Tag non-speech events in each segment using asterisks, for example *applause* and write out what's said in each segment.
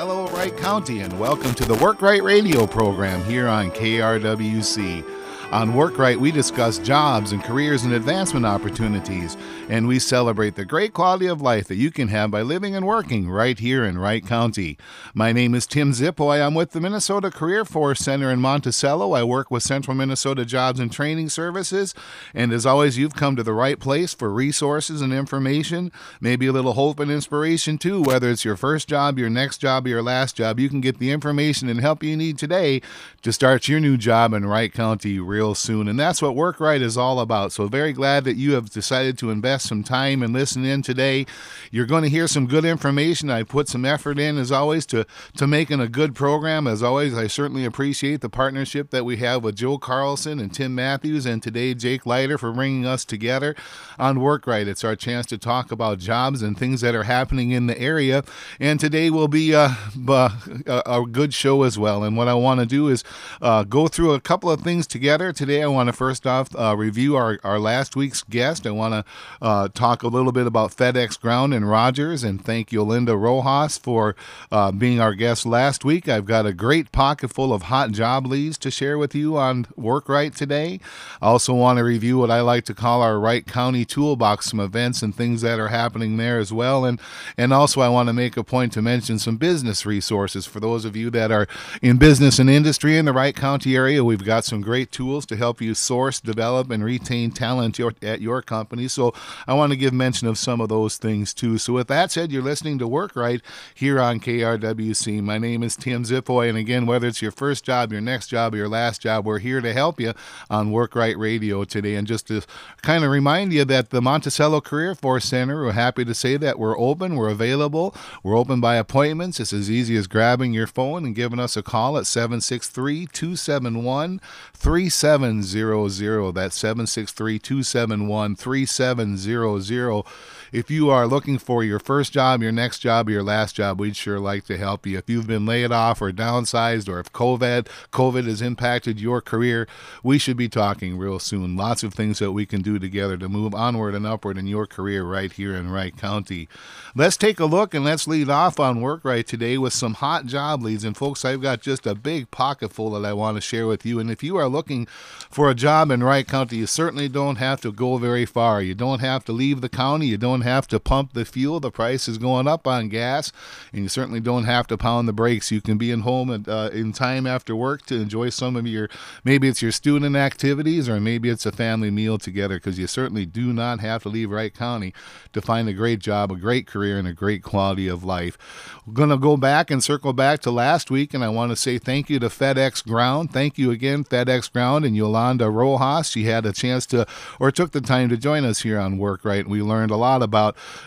hello, Wright County, and welcome to the Work Right Radio program here on KRWC. On Work Right, we discuss jobs and careers and advancement opportunities, and we celebrate the great quality of life that you can have by living and working right here in Wright County. My name is Tim Zipoy. I'm with the Minnesota Career Force Center in Monticello. I work with Central Minnesota Jobs and Training Services, and as always, you've come to the right place for resources and information, maybe a little hope and inspiration too. Whether it's your first job, your next job, your last job, you can get the information and help you need today to start your new job in Wright County real soon. And that's what Work Right is all about. So, very glad that you have decided to invest some time and listen in today. You're going to hear some good information. I put some effort in, as always, to, to making a good program. As always, I certainly appreciate the partnership that we have with Joe Carlson and Tim Matthews, and today Jake Leiter for bringing us together on Work Right. It's our chance to talk about jobs and things that are happening in the area. And today will be uh, a, a good show as well. And what I want to do is uh, go through a couple of things together today, I want to first off uh, review our, our last week's guest. I want to uh, talk a little bit about FedEx Ground and Rogers and thank Yolanda Rojas for uh, being our guest last week. I've got a great pocket full of hot job leads to share with you on Work Right today. I also want to review what I like to call our Wright County Toolbox, some events and things that are happening there as well. And, and also, I want to make a point to mention some business resources for those of you that are in business and industry in the Wright County area. We've got some great tools to help you source, develop, and retain talent at your company. So I want to give mention of some of those things too. So with that said, you're listening to Work Right here on KRWC. My name is Tim Zipoy, and again, whether it's your first job, your next job, or your last job, we're here to help you on Work Right Radio today. And just to kind of remind you that the Monticello Career Force Center, we're happy to say that we're open, we're available, we're open by appointments. It's as easy as grabbing your phone and giving us a call at 763 271 3700. That's 763 271 3700 zero zero. If you are looking for your first job, your next job, your last job, we'd sure like to help you. If you've been laid off or downsized, or if COVID COVID has impacted your career, we should be talking real soon. Lots of things that we can do together to move onward and upward in your career right here in Wright County. Let's take a look and let's lead off on Work Right today with some hot job leads. And folks, I've got just a big pocket full that I want to share with you. And if you are looking for a job in Wright County, you certainly don't have to go very far. You don't have to leave the county. You don't have to pump the fuel. The price is going up on gas, and you certainly don't have to pound the brakes. You can be in home at, uh, in time after work to enjoy some of your maybe it's your student activities or maybe it's a family meal together because you certainly do not have to leave Wright County to find a great job, a great career, and a great quality of life. We're going to go back and circle back to last week, and I want to say thank you to FedEx Ground. Thank you again, FedEx Ground and Yolanda Rojas. She had a chance to, or took the time to join us here on Work Right. We learned a lot about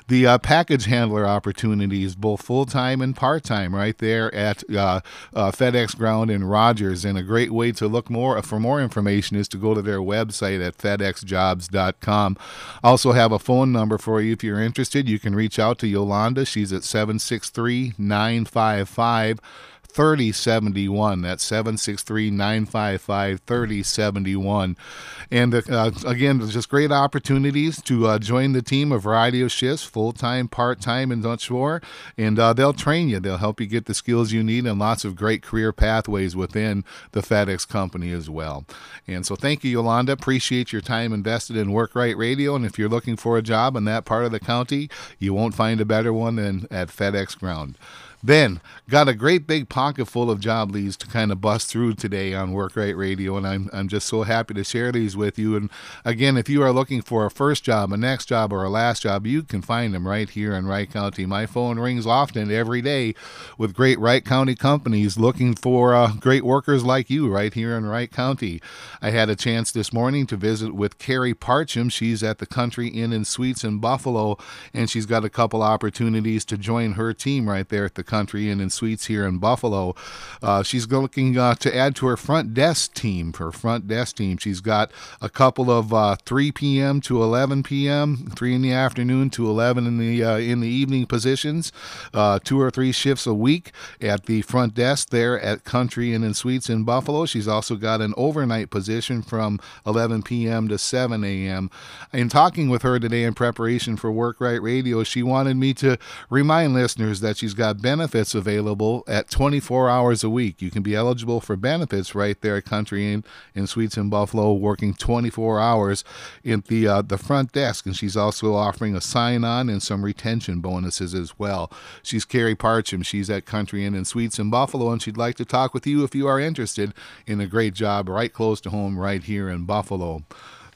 the uh, package handler opportunities, both full time and part time, right there at uh, uh, FedEx Ground in Rogers. And a great way to look more for more information is to go to their website at fedexjobs.com. Also have a phone number for you if you're interested. You can reach out to Yolanda. She's at 763 955 3071. That's 763 955 3071. And uh, again, just great opportunities to uh, join the team, a variety of shifts, full time, part time, and much more. And uh, they'll train you, they'll help you get the skills you need, and lots of great career pathways within the FedEx company as well. And so, thank you, Yolanda. Appreciate your time invested in Work Right Radio. And if you're looking for a job in that part of the county, you won't find a better one than at FedEx Ground. Ben, got a great big pocket full of job leads to kind of bust through today on Work Right Radio, and I'm, I'm just so happy to share these with you. And again, if you are looking for a first job, a next job, or a last job, you can find them right here in Wright County. My phone rings often every day with great Wright County companies looking for uh, great workers like you right here in Wright County. I had a chance this morning to visit with Carrie Parcham. She's at the Country Inn and Suites in Buffalo, and she's got a couple opportunities to join her team right there at the Country and Suites here in Buffalo. Uh, she's looking uh, to add to her front desk team. Her front desk team. She's got a couple of uh, 3 p.m. to 11 p.m., 3 in the afternoon to 11 in the uh, in the evening positions. Uh, two or three shifts a week at the front desk there at Country and Suites in Buffalo. She's also got an overnight position from 11 p.m. to 7 a.m. In talking with her today in preparation for Work Right Radio, she wanted me to remind listeners that she's got benefits benefits available at 24 hours a week. You can be eligible for benefits right there at Country Inn in Suites in Buffalo, working 24 hours in the uh, the front desk, and she's also offering a sign-on and some retention bonuses as well. She's Carrie Parcham. She's at Country Inn and Suites in Buffalo, and she'd like to talk with you if you are interested in a great job right close to home, right here in Buffalo.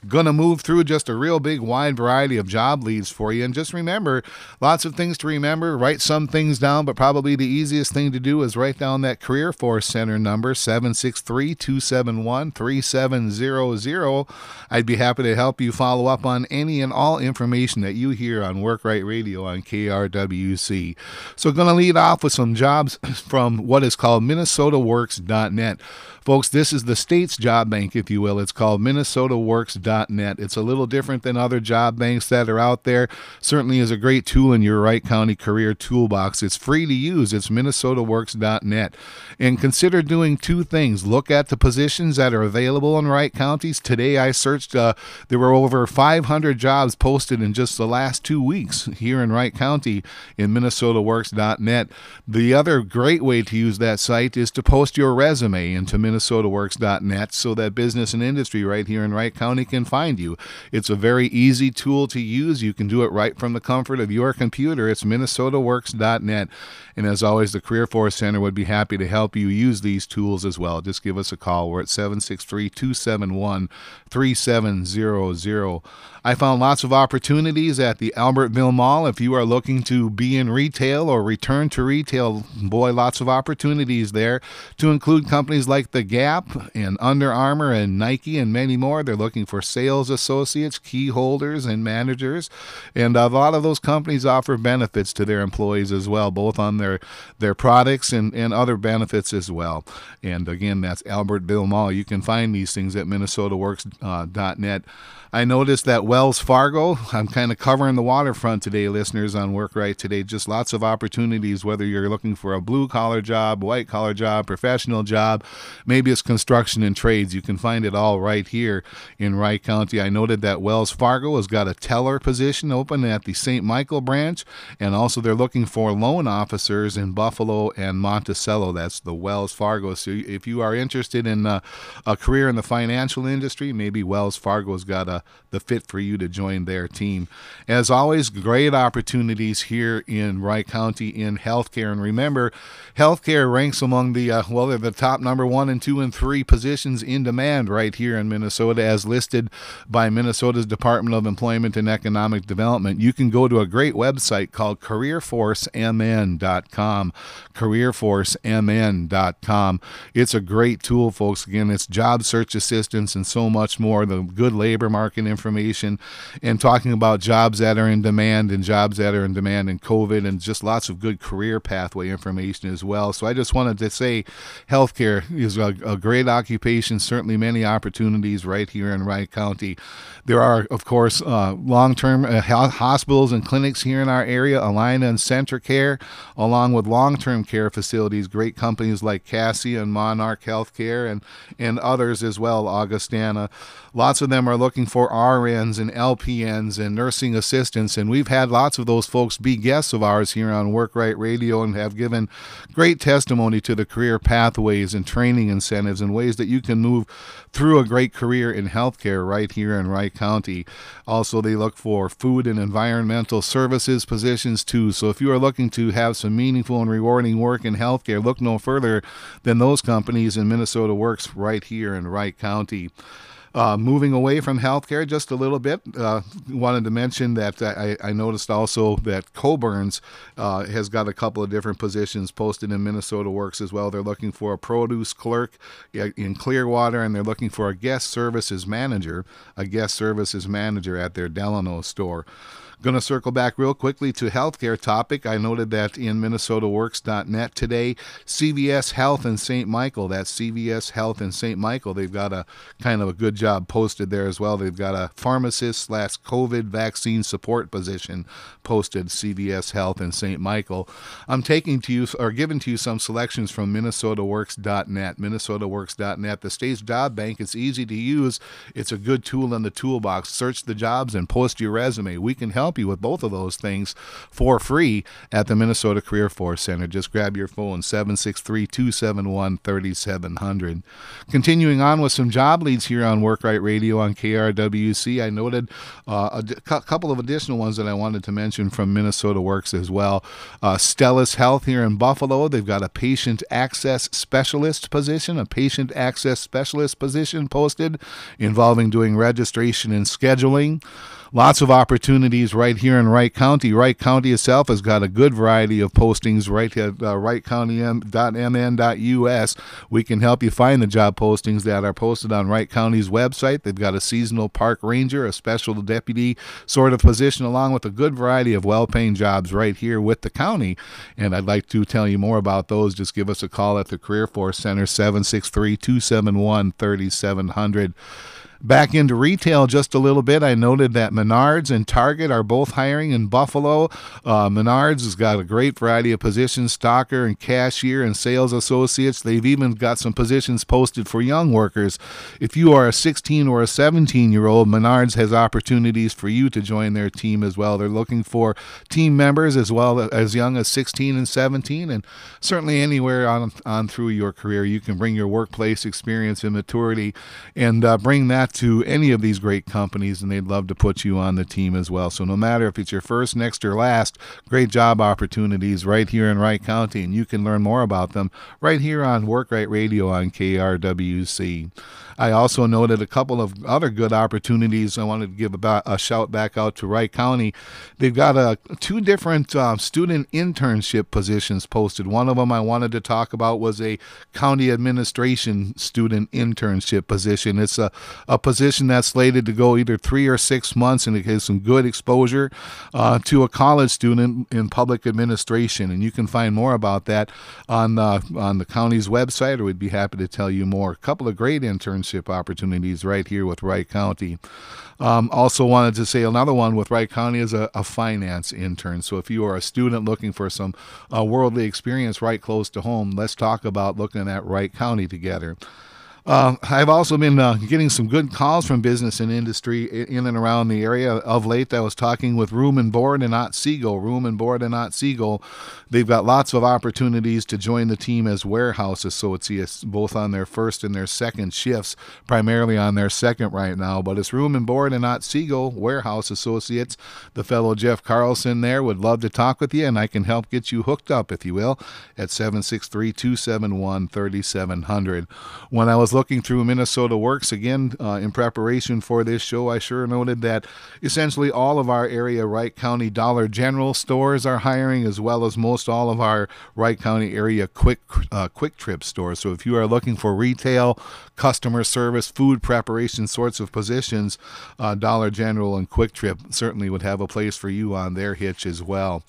Gonna move through just a real big wide variety of job leads for you. And just remember, lots of things to remember. Write some things down, but probably the easiest thing to do is write down that Career Force Center number, 763 271 3700. I'd be happy to help you follow up on any and all information that you hear on Workright Radio on KRWC. So, gonna lead off with some jobs *clears throat* from what is called MinnesotaWorks.net. Folks, this is the state's job bank, if you will. It's called MinnesotaWorks.net. It's a little different than other job banks that are out there. Certainly is a great tool in your Wright County career toolbox. It's free to use. It's MinnesotaWorks.net. And consider doing two things. Look at the positions that are available in Wright counties. Today I searched, uh, there were over 500 jobs posted in just the last two weeks here in Wright County in MinnesotaWorks.net. The other great way to use that site is to post your resume into minnesotaworks.net so that business and industry right here in Wright County can find you. It's a very easy tool to use. You can do it right from the comfort of your computer. It's minnesotaworks.net. And as always, the Career Force Center would be happy to help you use these tools as well. Just give us a call. We're at 763 271 3700. I found lots of opportunities at the Albertville Mall. If you are looking to be in retail or return to retail, boy, lots of opportunities there to include companies like The Gap and Under Armour and Nike and many more. They're looking for sales associates, key holders, and managers. And a lot of those companies offer benefits to their employees as well, both on their, their products and, and other benefits as well. And again, that's Albertville Mall. You can find these things at MinnesotaWorks.net. Uh, I noticed that Wells Fargo, *laughs* I'm kind of covering the waterfront today, listeners, on Workright today. Just lots of opportunities, whether you're looking for a blue collar job, white collar job, professional job, maybe it's construction and trades. You can find it all right here in Wright County. I noted that Wells Fargo has got a teller position open at the St. Michael branch, and also they're looking for loan officers in Buffalo and Monticello. That's the Wells Fargo. So if you are interested in uh, a career in the financial industry, maybe Wells Fargo's got a the fit for you to join their team. As always, great opportunities here in Wright County in healthcare. And remember, healthcare ranks among the, uh, well, they're the top number one and two and three positions in demand right here in Minnesota, as listed by Minnesota's Department of Employment and Economic Development. You can go to a great website called careerforcemn.com. Careerforcemn.com. It's a great tool, folks. Again, it's job search assistance and so much more. The good labor market market information and talking about jobs that are in demand and jobs that are in demand in COVID and just lots of good career pathway information as well. So I just wanted to say healthcare is a, a great occupation, certainly many opportunities right here in Wright County. There are, of course, uh, long term uh, hospitals and clinics here in our area, Allina and CentraCare, along with long term care facilities, great companies like Cassia and Monarch Healthcare and, and others as well, Augustana. Lots of them are looking for RNs and LPNs and nursing assistants, and we've had lots of those folks be guests of ours here on Workright Radio and have given great testimony to the career pathways and training incentives and ways that you can move through a great career in healthcare right here in Wright County. Also, they look for food and environmental services positions too. So if you are looking to have some meaningful and rewarding work in healthcare, look no further than those companies in Minnesota Works right here in Wright County. Uh, moving away from healthcare just a little bit, uh, wanted to mention that I, I, noticed also that Coborn's uh, has got a couple of different positions posted in Minnesota Works as well. They're looking for a produce clerk in Clearwater, and they're looking for a guest services manager, a guest services manager at their Delano store. Going to circle back real quickly to healthcare topic. I noted that in MinnesotaWorks.net today, CVS Health in St. Michael, that's CVS Health in St. Michael, they've got a kind of a good job posted there as well. They've got a pharmacist slash COVID vaccine support position posted, CVS Health in St. Michael. I'm taking to you or giving to you some selections from MinnesotaWorks.net. MinnesotaWorks.net, the state's job bank. It's easy to use. It's a good tool in the toolbox. Search the jobs and post your resume. We can help you with both of those things for free at the Minnesota Career Force Center. Just grab your phone 763 271 3700. Continuing on with some job leads here on Workright Radio on KRWC, I noted uh, a couple of additional ones that I wanted to mention from Minnesota Works as well. Uh, Stellis Health here in Buffalo, they've got a patient access specialist position, a patient access specialist position posted involving doing registration and scheduling. Lots of opportunities right here in Wright County. Wright County itself has got a good variety of postings right at uh. We can help you find the job postings that are posted on Wright County's website. They've got a seasonal park ranger, a special deputy sort of position, along with a good variety of well paying jobs right here with the county. And I'd like to tell you more about those. Just give us a call at the Career Force Center, 763 271 3700. Back into retail just a little bit, I noted that Menards and Target are both hiring in Buffalo. Uh, Menards has got a great variety of positions stocker and cashier and sales associates. They've even got some positions posted for young workers. If you are a 16 or a 17 year old, Menards has opportunities for you to join their team as well. They're looking for team members as well as young as 16 and 17, and certainly anywhere on, on through your career, you can bring your workplace experience and maturity and uh, bring that to any of these great companies, and they'd love to put you on the team as well. So, no matter if it's your first, next, or last, great job opportunities right here in Wright County, and you can learn more about them right here on Workright Radio on KRWC. I also noted a couple of other good opportunities. I wanted to give about a shout back out to Wright County. They've got uh, two different uh, student internship positions posted. One of them I wanted to talk about was a county administration student internship position. It's a, a position that's slated to go either three or six months, and it has some good exposure uh, to a college student in public administration. And you can find more about that on on the county's website, or we'd be happy to tell you more. A couple of great internships internship opportunities right here with Wright County. Um, also, wanted to say another one with Wright County is a, a, finance intern. So, if you are a student looking for some uh, worldly experience right close to home, let's talk about looking at Wright County together. Uh, I've also been uh, getting some good calls from business and industry in and around the area of late. I was talking with Room and Board and Otsego. Room and Board and Otsego, they've got lots of opportunities to join the team as warehouse associates, both on their first and their second shifts, primarily on their second right now. But it's Room and Board and Otsego warehouse associates. The fellow Jeff Carlson there would love to talk with you, and I can help get you hooked up, if you will, at 763 271 3700. When I was looking through Minnesota Works again uh, in preparation for this show, I sure noted that essentially all of our area Wright County Dollar General stores are hiring, as well as most all of our Wright County area quick uh, Kwik Trip stores. So if you are looking for retail, customer service, food preparation sorts of positions, uh, Dollar General and Kwik Trip certainly would have a place for you on their hitch as well.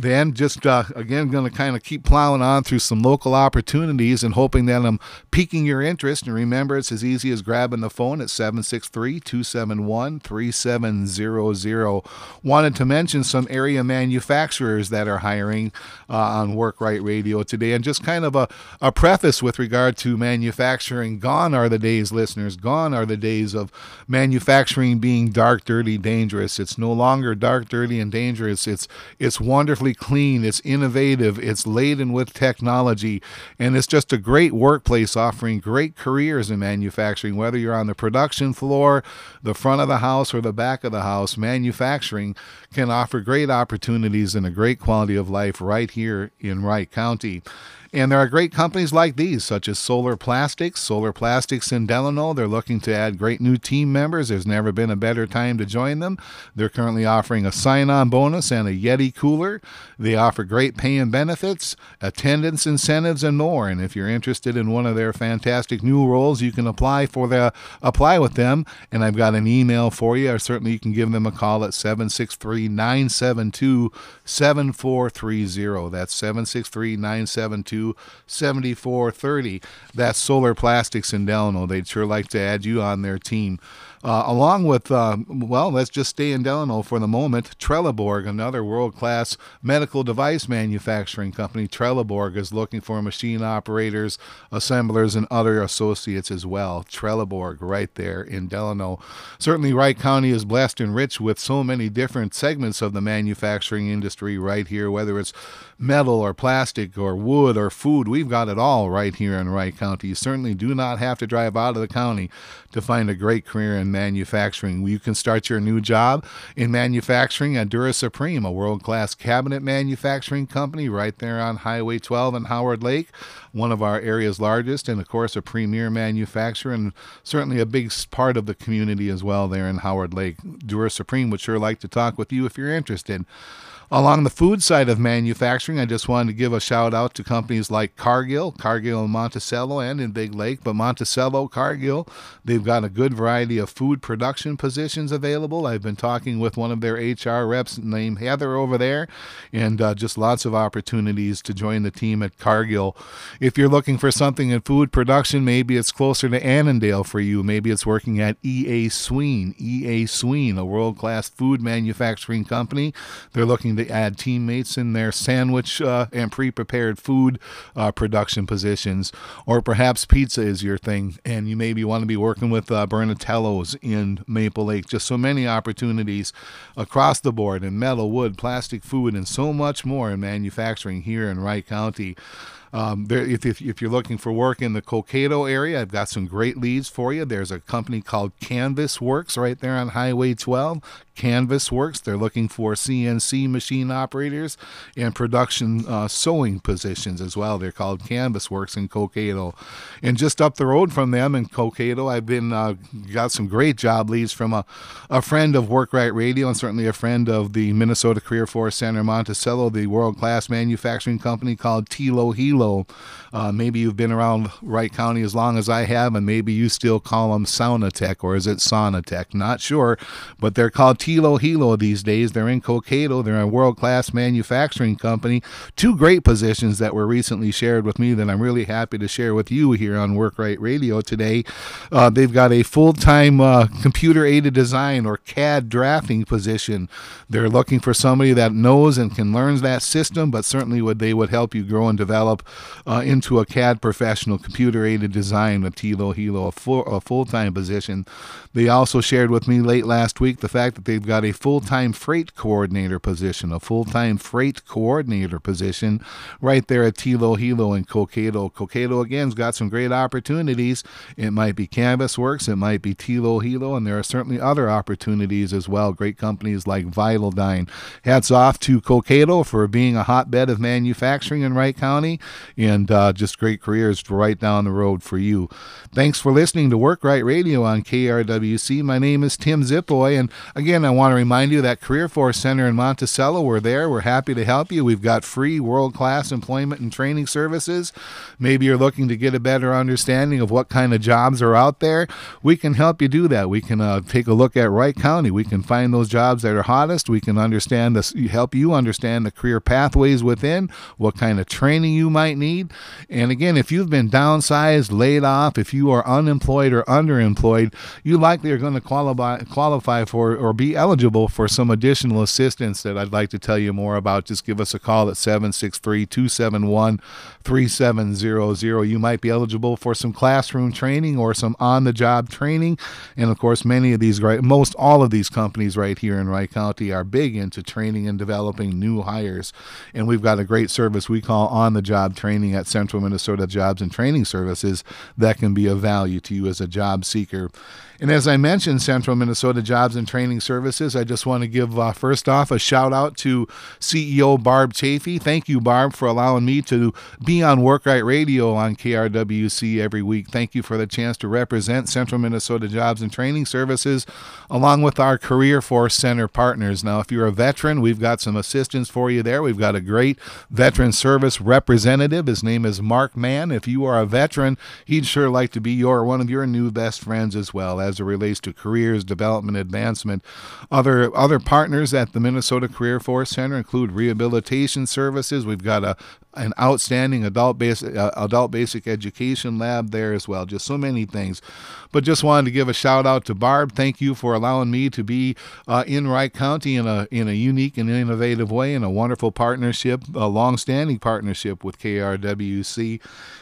Then just uh, again going to kind of keep plowing on through some local opportunities and hoping that I'm piquing your interest. And remember, it's as easy as grabbing the phone at 763-271-3700. Wanted to mention some area manufacturers that are hiring uh, on Workright Radio today, and just kind of a, a preface with regard to manufacturing. Gone are the days, listeners. Gone are the days of manufacturing being dark, dirty, dangerous. It's no longer dark, dirty, and dangerous. It's it's wonderfully clean, it's innovative, it's laden with technology, and it's just a great workplace offering great careers in manufacturing. Whether you're on the production floor, the front of the house, or the back of the house, manufacturing can offer great opportunities and a great quality of life right here in Wright County. And there are great companies like these, such as Solar Plastics. Solar Plastics in Delano, they're looking to add great new team members. There's never been a better time to join them. They're currently offering a sign on bonus and a Yeti cooler. They offer great pay and benefits, attendance incentives, and more. And if you're interested in one of their fantastic new roles, you can apply for the apply with them. And I've got an email for you, or certainly you can give them a call at 763 972 7430. That's 763 972 632 7430. That's Solar Plastics in Delano. They'd sure like to add you on their team. Uh, along with, uh, well, let's just stay in Delano for the moment. Trelleborg, another world class medical device manufacturing company. Trelleborg is looking for machine operators, assemblers, and other associates as well. Trelleborg, right there in Delano. Certainly, Wright County is blessed and rich with so many different segments of the manufacturing industry right here, whether it's metal or plastic or wood or food. We've got it all right here in Wright County. You certainly do not have to drive out of the county to find a great career in manufacturing. You can start your new job in manufacturing at Dura Supreme, a world class cabinet manufacturing company right there on Highway 12 in Howard Lake, one of our area's largest, and of course, a premier manufacturer, and certainly a big part of the community as well there in Howard Lake. Dura Supreme would sure like to talk with you if you're interested. Along the food side of manufacturing, I just wanted to give a shout out to companies like Cargill, Cargill in Monticello and in Big Lake, but Monticello, Cargill, they've got a good variety of food production positions available. I've been talking with one of their HR reps named Heather over there, and uh, just lots of opportunities to join the team at Cargill. If you're looking for something in food production, maybe it's closer to Annandale for you. Maybe it's working at EA Sween, EA Sween, a world class food manufacturing company. They're looking to add teammates in their sandwich uh, and pre prepared food uh, production positions. Or perhaps pizza is your thing, and you maybe want to be working with uh, Bernatello's in Maple Lake. Just so many opportunities across the board in metal, wood, plastic, food, and so much more in manufacturing here in Wright County. Um, there, if, if, if, you're looking for work in the Cokato area, I've got some great leads for you. There's a company called Canvas Works right there on Highway 12. Canvas Works. They're looking for CNC machine operators and production uh, sewing positions as well. They're called Canvas Works in Cokato. And just up the road from them in Cokato, I've been uh, got some great job leads from a, a friend of Work Right Radio and certainly a friend of the Minnesota Career Force Center Monticello, the world class manufacturing company called TyloHelo. Uh, maybe you've been around Wright County as long as I have, and maybe you still call them Saunatec or is it Saunatec? Not sure, but they're called TyloHelo these days. They're in Cokato. They're a world class manufacturing company. Two great positions that were recently shared with me that I'm really happy to share with you here on Work Right Radio today. Uh, they've got a full time uh, computer aided design or CAD drafting position. They're looking for somebody that knows and can learn that system, but certainly would they would help you grow and develop uh, into a CAD professional computer aided design with TyloHelo, a, full, a full time position. They also shared with me late last week the fact that they've got a full time freight coordinator position, a full time freight coordinator position right there at TyloHelo in Cokato. Cokato again's got some great opportunities. It might be Canvas Works, it might be TyloHelo, and there are certainly other opportunities as well. Great companies like Vitaldine. Hats off to Cokato for being a hotbed of manufacturing in Wright County and uh, just great careers right down the road for you. Thanks for listening to Work Right Radio on KRWC. My name is Tim Zipoy, and again, I want to remind you that Career Force Center in Monticello, we're there. We're happy to help you. We've got free world class employment and training services. Maybe you're looking to get a better understanding of what kind of jobs are out there. We can help you do that. We can uh, take a look at Wright County. We can find those jobs that are hottest. We can understand this, help you understand the career pathways within, what kind of training you might need. And again, if you've been downsized, laid off, if you are unemployed or underemployed, you likely are going to qualify qualify for or be eligible for some additional assistance that I'd like to tell you more about. Just give us a call at 763 271 3700. You might be eligible for some classroom training or some on the job training. And of course, many of these, great most all of these companies right here in Wright County are big into training and developing new hires. And we've got a great service we call on the job training at Central Minnesota Jobs and Training Services that can be of value to you as a job seeker. And as I mentioned, Central Minnesota Jobs and Training Services, I just want to give uh, first off a shout out to CEO Barb Chafee. Thank you, Barb, for allowing me to be on Work Right Radio on KRWC every week. Thank you for the chance to represent Central Minnesota Jobs and Training Services along with our Career Force Center partners. Now, if you're a veteran, we've got some assistance for you there. We've got a great veteran service representative. His name is Mark Mann. If you are a veteran, he'd sure like to be your one of your new best friends as well as it relates to careers, development, advancement. Other other partners at the Minnesota Career Force Center include rehabilitation services. We've got a an outstanding adult basic uh, adult basic education lab there as well. Just so many things. But just wanted to give a shout out to Barb. Thank you for allowing me to be uh, in Wright County in a in a unique and innovative way, and a wonderful partnership, a long-standing partnership with KRWC.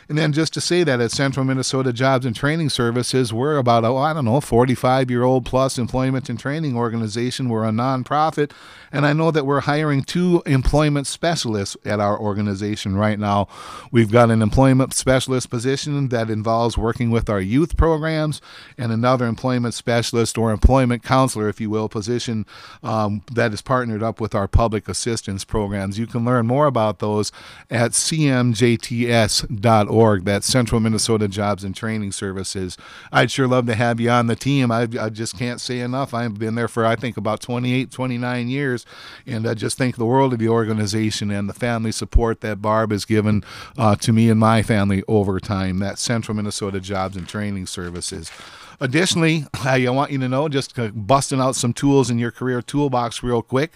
And then just to say that at Central Minnesota Jobs and Training Services, we're about oh I don't know 45 year old plus employment and training organization. We're a nonprofit, and I know that we're hiring two employment specialists at our organization right now. We've got an employment specialist position that involves working with our youth programs and another employment specialist or employment counselor, if you will, position um, that is partnered up with our public assistance programs. You can learn more about those at cmjts.org. That's Central Minnesota Jobs and Training Services. I'd sure love to have you on the team. I, I just can't say enough. I've been there for, I think, about 28, 29 years, and I just think the world of the organization and the family support that Barb has given uh, to me and my family over time. That's Central Minnesota Jobs and Training Services. Additionally, I want you to know, just busting out some tools in your career toolbox real quick.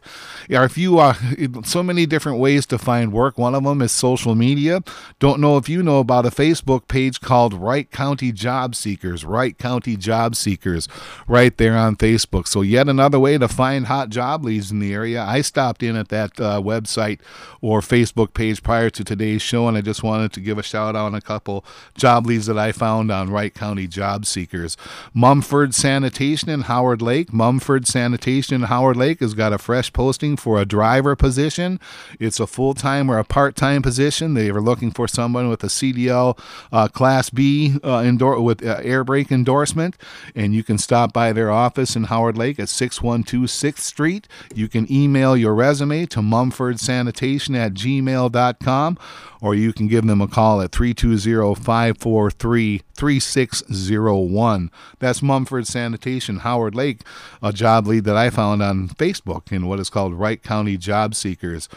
If you are uh, so many different ways to find work. One of them is social media. Don't know if you know about a Facebook page called Wright County Job Seekers. Wright County Job Seekers, right there on Facebook. So yet another way to find hot job leads in the area. I stopped in at that uh, website or Facebook page prior to today's show, and I just wanted to give a shout out on a couple job leads that I found on Wright County Job Seekers. Mumford Sanitation in Howard Lake. Mumford Sanitation in Howard Lake has got a fresh posting for a driver position. It's a full time or a part time position. They are looking for someone with a CDL uh, Class B uh, endor- with uh, air brake endorsement. And you can stop by their office in Howard Lake at 612 6th Street. You can email your resume to mumfordsanitation at gmail.com or you can give them a call at 320 543 3601. That's Mumford Sanitation, Howard Lake, a job lead that I found on Facebook in what is called Wright County Job Seekers.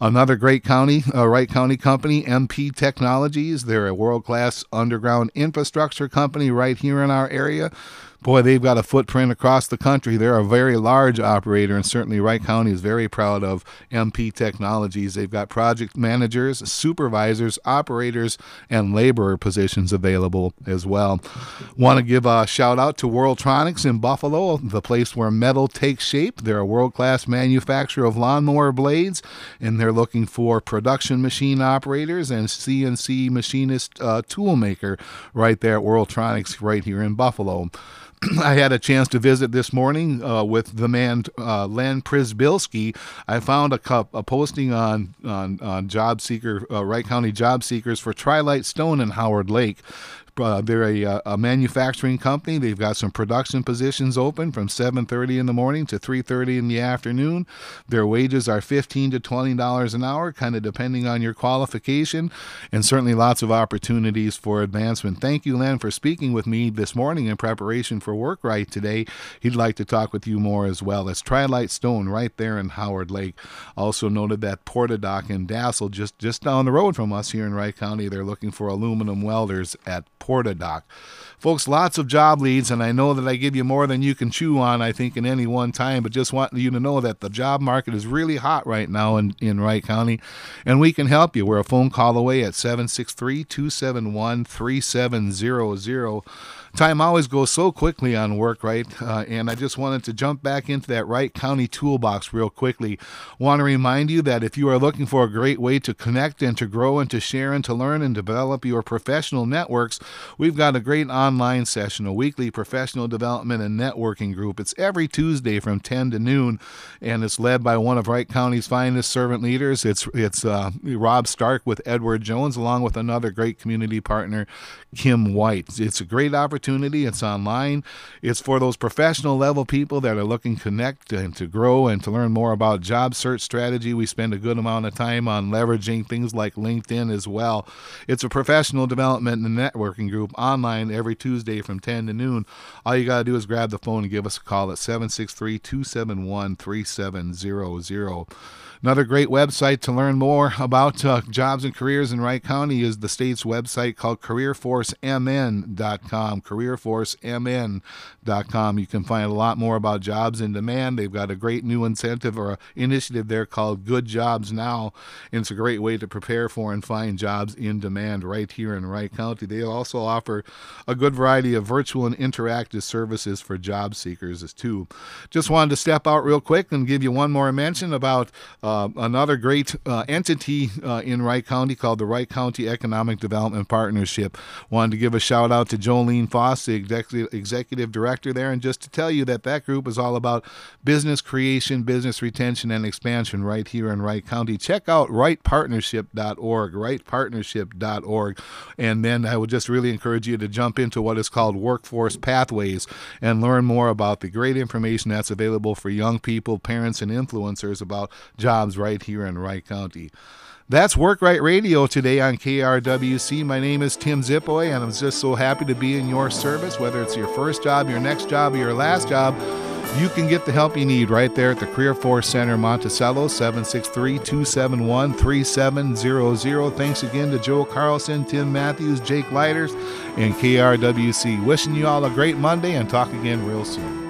Another great county, uh, Wright County company, MP Technologies. They're a world class underground infrastructure company right here in our area boy, they've got a footprint across the country. They're a very large operator, and certainly Wright County is very proud of MP Technologies. They've got project managers, supervisors, operators, and laborer positions available as well. Want to give a shout out to Worldtronics in Buffalo, the place where metal takes shape. They're a world class manufacturer of lawnmower blades, and they're looking for production machine operators and CNC machinist uh, tool maker right there at Worldtronics right here in Buffalo. *clears throat* I had a chance to visit this morning uh, with the man uh, Len Prisbilski. I found a, cup, a posting on on, on Job Seeker uh, Wright County Job Seekers for Trilight Stone in Howard Lake. Uh, they're a, uh, a, manufacturing company. They've got some production positions open from 7:30 in the morning to 3:30 in the afternoon. Their wages are 15 to 20 dollars an hour, kind of depending on your qualification, and certainly lots of opportunities for advancement. Thank you, Len, for speaking with me this morning in preparation for work right today. He'd like to talk with you more as well. It's Trilight Stone right there in Howard Lake. Also noted that Porta-Dock and Dassel just just down the road from us here in Wright County. They're looking for aluminum welders at Porta-Dock. Folks, lots of job leads, and I know that I give you more than you can chew on, I think, in any one time, but just want you to know that the job market is really hot right now in, in Wright County, and we can help you. We're a phone call away at 763 271 3700. Time always goes so quickly on work, right? Uh, and I just wanted to jump back into that Wright County toolbox real quickly. Want to remind you that if you are looking for a great way to connect and to grow and to share and to learn and develop your professional networks, we've got a great online session, a weekly professional development and networking group. It's every Tuesday from 10 to noon, and it's led by one of Wright County's finest servant leaders. It's it's uh, Rob Stark with Edward Jones, along with another great community partner, Kim White. It's a great opportunity. It's online. It's for those professional level people that are looking to connect and to grow and to learn more about job search strategy. We spend a good amount of time on leveraging things like LinkedIn as well. It's a professional development and networking group online every Tuesday from 10 to noon. All you got to do is grab the phone and give us a call at 763 271 3700. Another great website to learn more about uh, jobs and careers in Wright County is the state's website called careerforcemn.com. careerforcemn.com. You can find a lot more about jobs in demand. They've got a great new incentive or initiative there called Good Jobs Now. And it's a great way to prepare for and find jobs in demand right here in Wright County. They also offer a good variety of virtual and interactive services for job seekers as too. Just wanted to step out real quick and give you one more mention about uh, another great uh, entity uh, in Wright County called the Wright County Economic Development Partnership. Wanted to give a shout out to Jolene The executive, executive director there, and just to tell you that that group is all about business creation, business retention, and expansion right here in Wright County. Check out wrightpartnership.org, wrightpartnership.org, and then I would just really encourage you to jump into what is called Workforce Pathways and learn more about the great information that's available for young people, parents, and influencers about jobs right here in Wright County. That's Work Right Radio today on KRWC. My name is Tim Zipoy, and I'm just so happy to be in your service, whether it's your first job, your next job, or your last job. You can get the help you need right there at the Career Force Center, Monticello, 763 271 3700. Thanks again to Joe Carlson, Tim Matthews, Jake Lighters, and KRWC. Wishing you all a great Monday and talk again real soon.